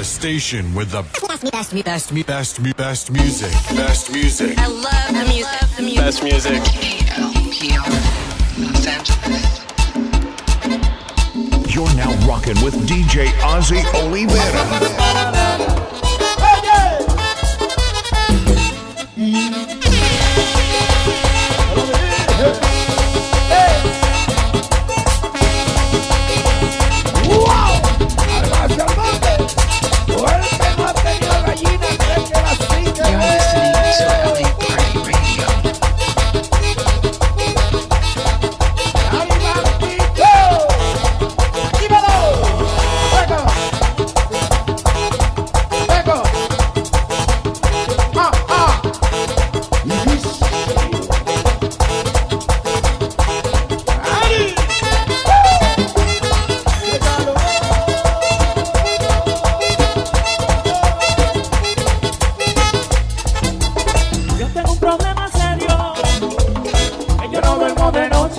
The station with the best, best, best, best, best, best music. Best music. I love the music. The music. Best music. You're now rocking with DJ Ozzy Oliveira. You're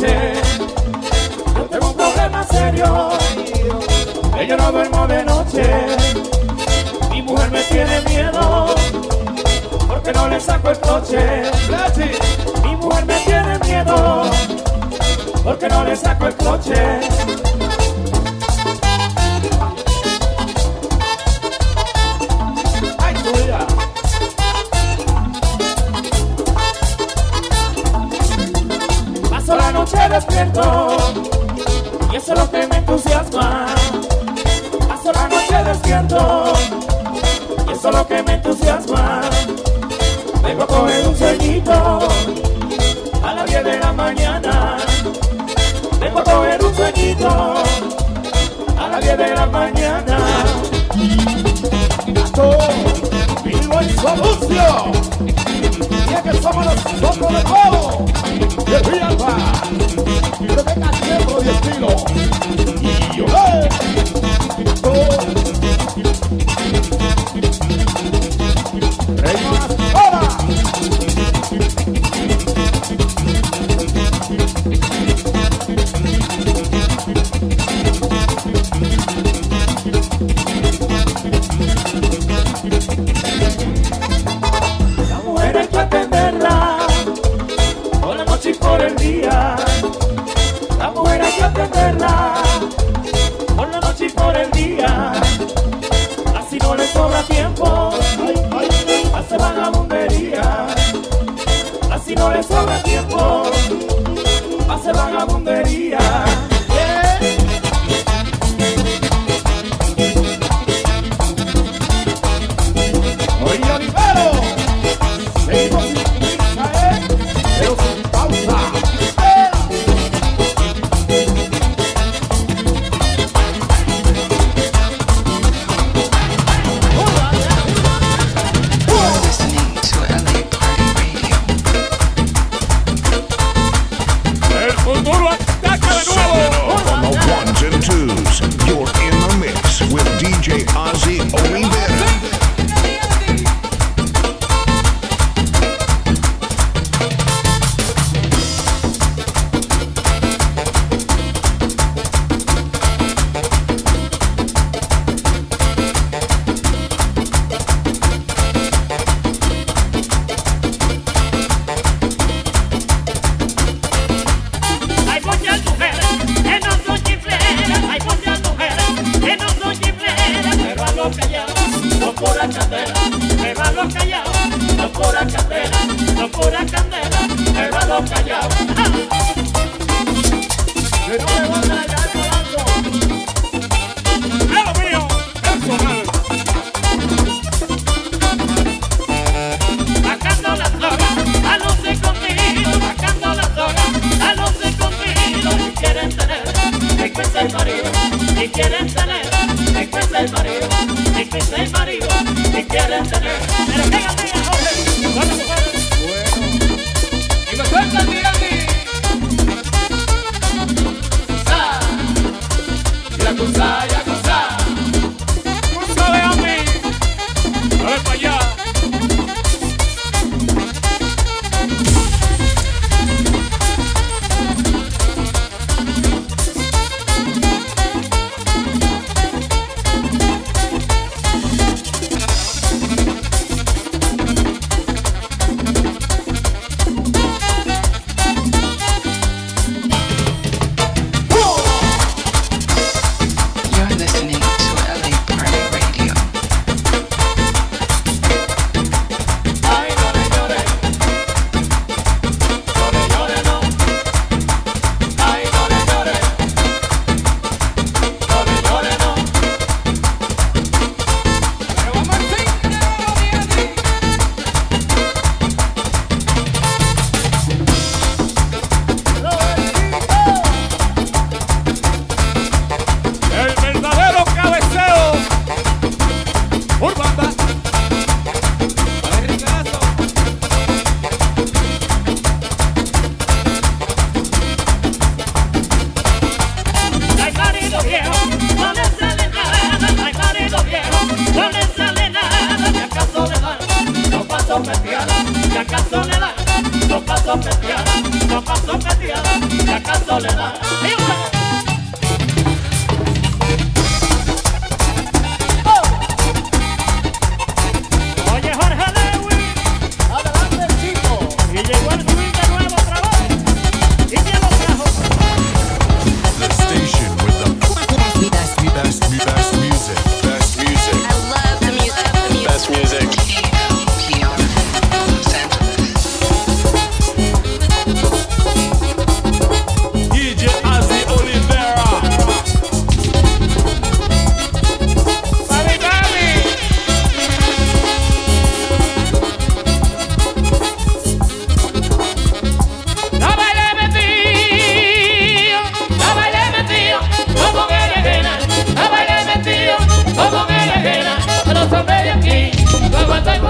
noche. Yo tengo un problema serio, que yo no duermo de noche. Mi mujer me tiene miedo, porque no le saco el coche. Mi mujer me tiene miedo, porque no le saco el coche. Y eso es lo que me entusiasma. Vengo a coger un sueñito a las 10 de la mañana. Vengo a coger un sueñito a las 10 de la mañana. Gato, vivo en su anuncio. Y es que somos los locos de todo.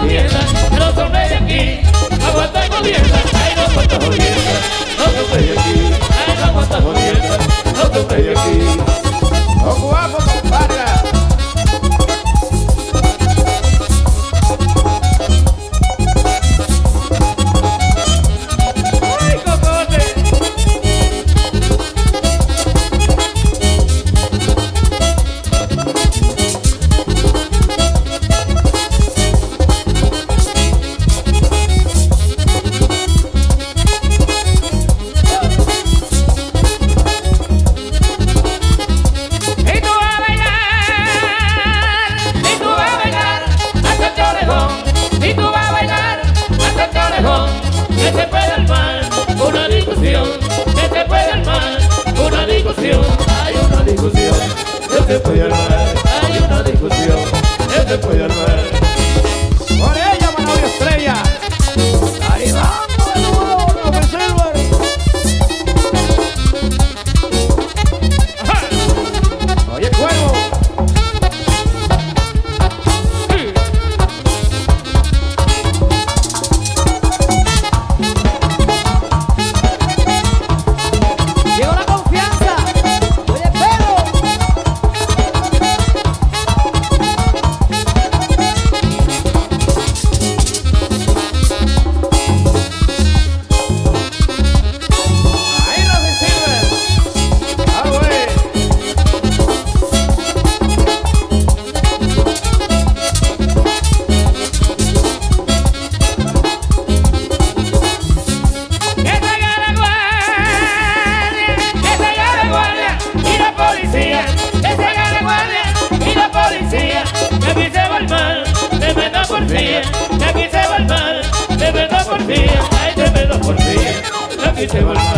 no aquí, aguanta jodiendas, ay no aguanta jodiendas, no aquí, ay no aguanta jodiendas, no se aquí. the devil.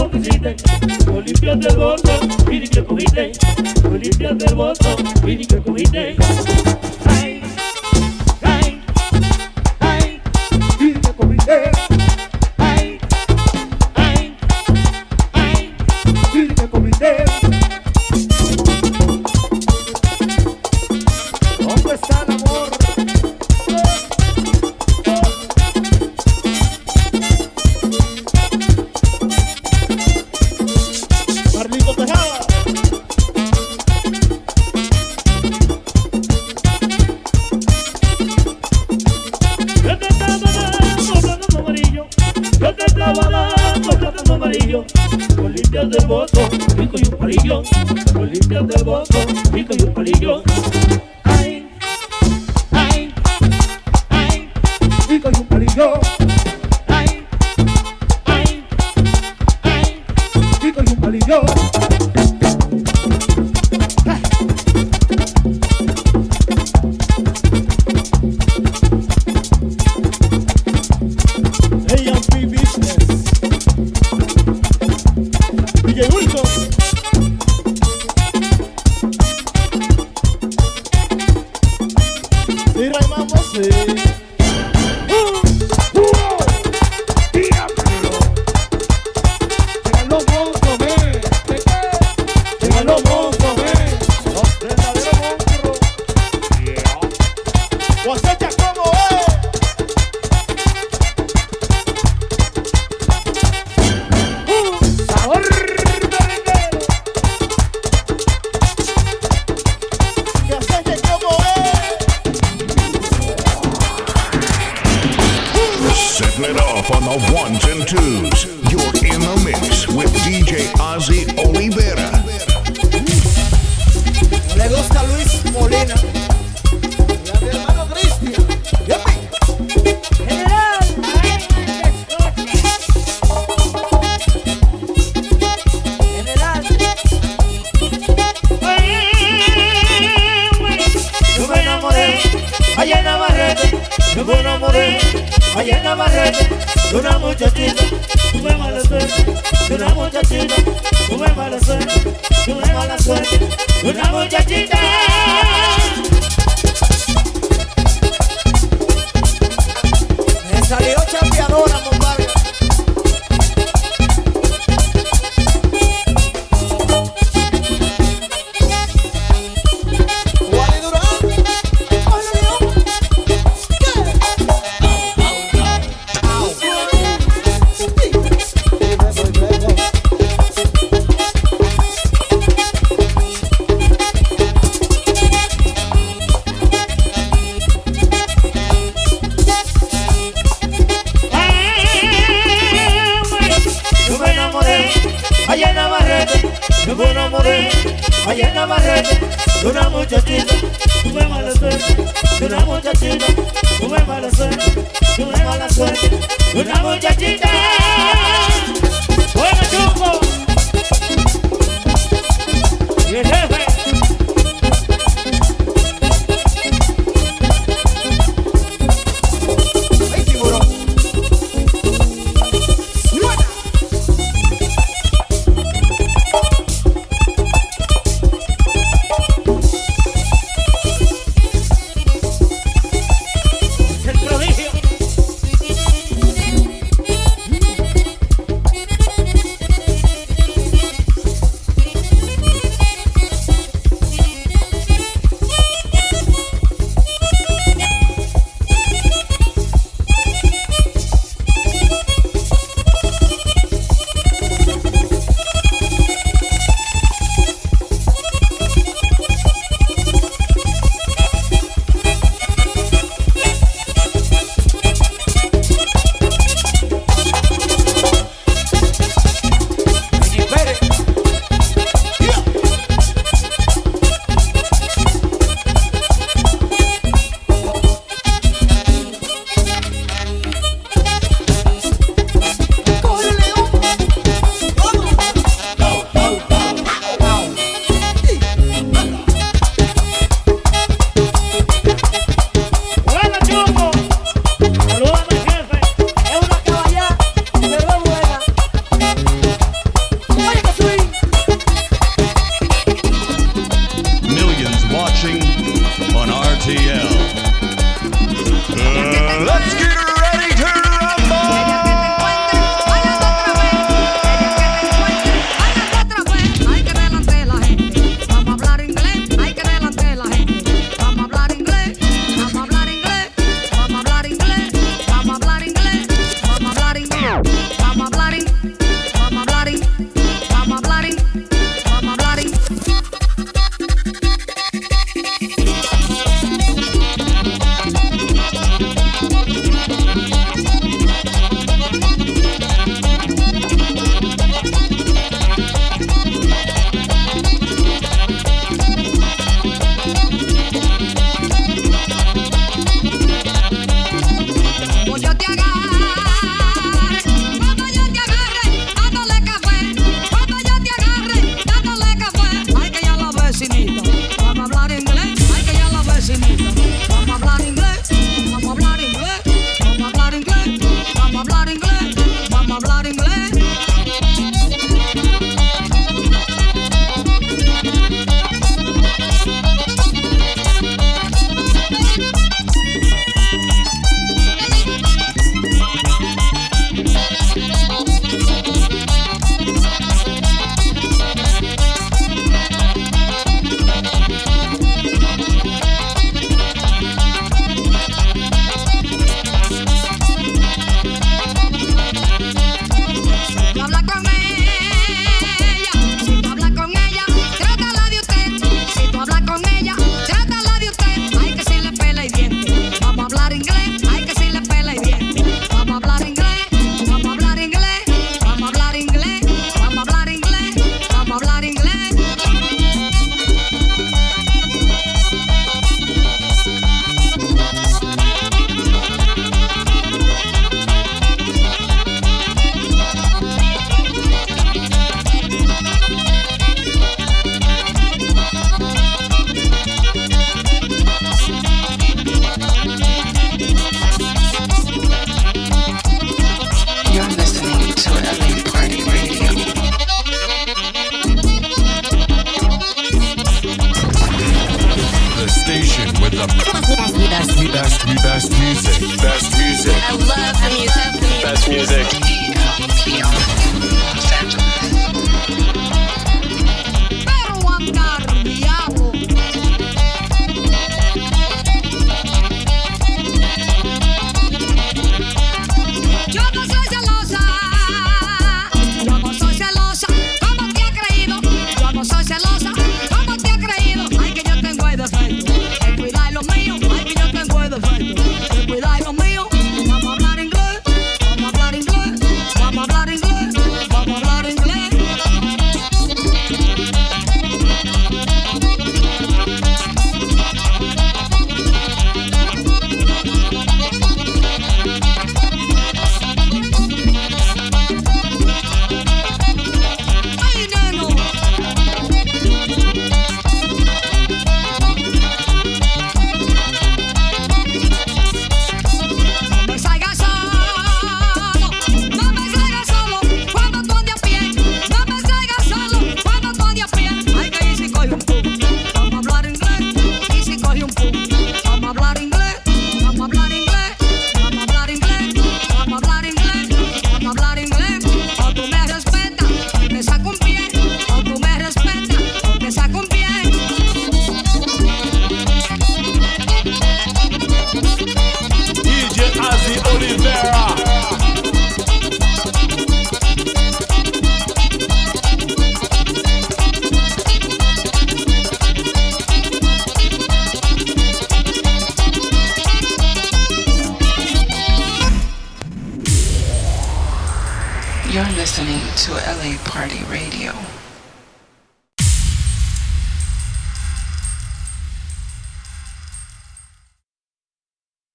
compusiste, tú del bolso, pidi que cogiste, del bolso, que. amarillo, bolitas del voto, pico y un palillo, bolitas del voto, pico y un palillo. Ay, ay, ay, pico y un palillo. Setting it off on the ones and twos. You're in the mix with DJ Ozzy Olivera. Le gusta Luis Molina. Tuve mala suerte, tuve mala suerte, una muchachita Me Yo me enamoré allá en Navarrete de una muchachita. Tuve mala suerte de una muchachita. Tuve mala suerte, tuve mala suerte de una muchachita.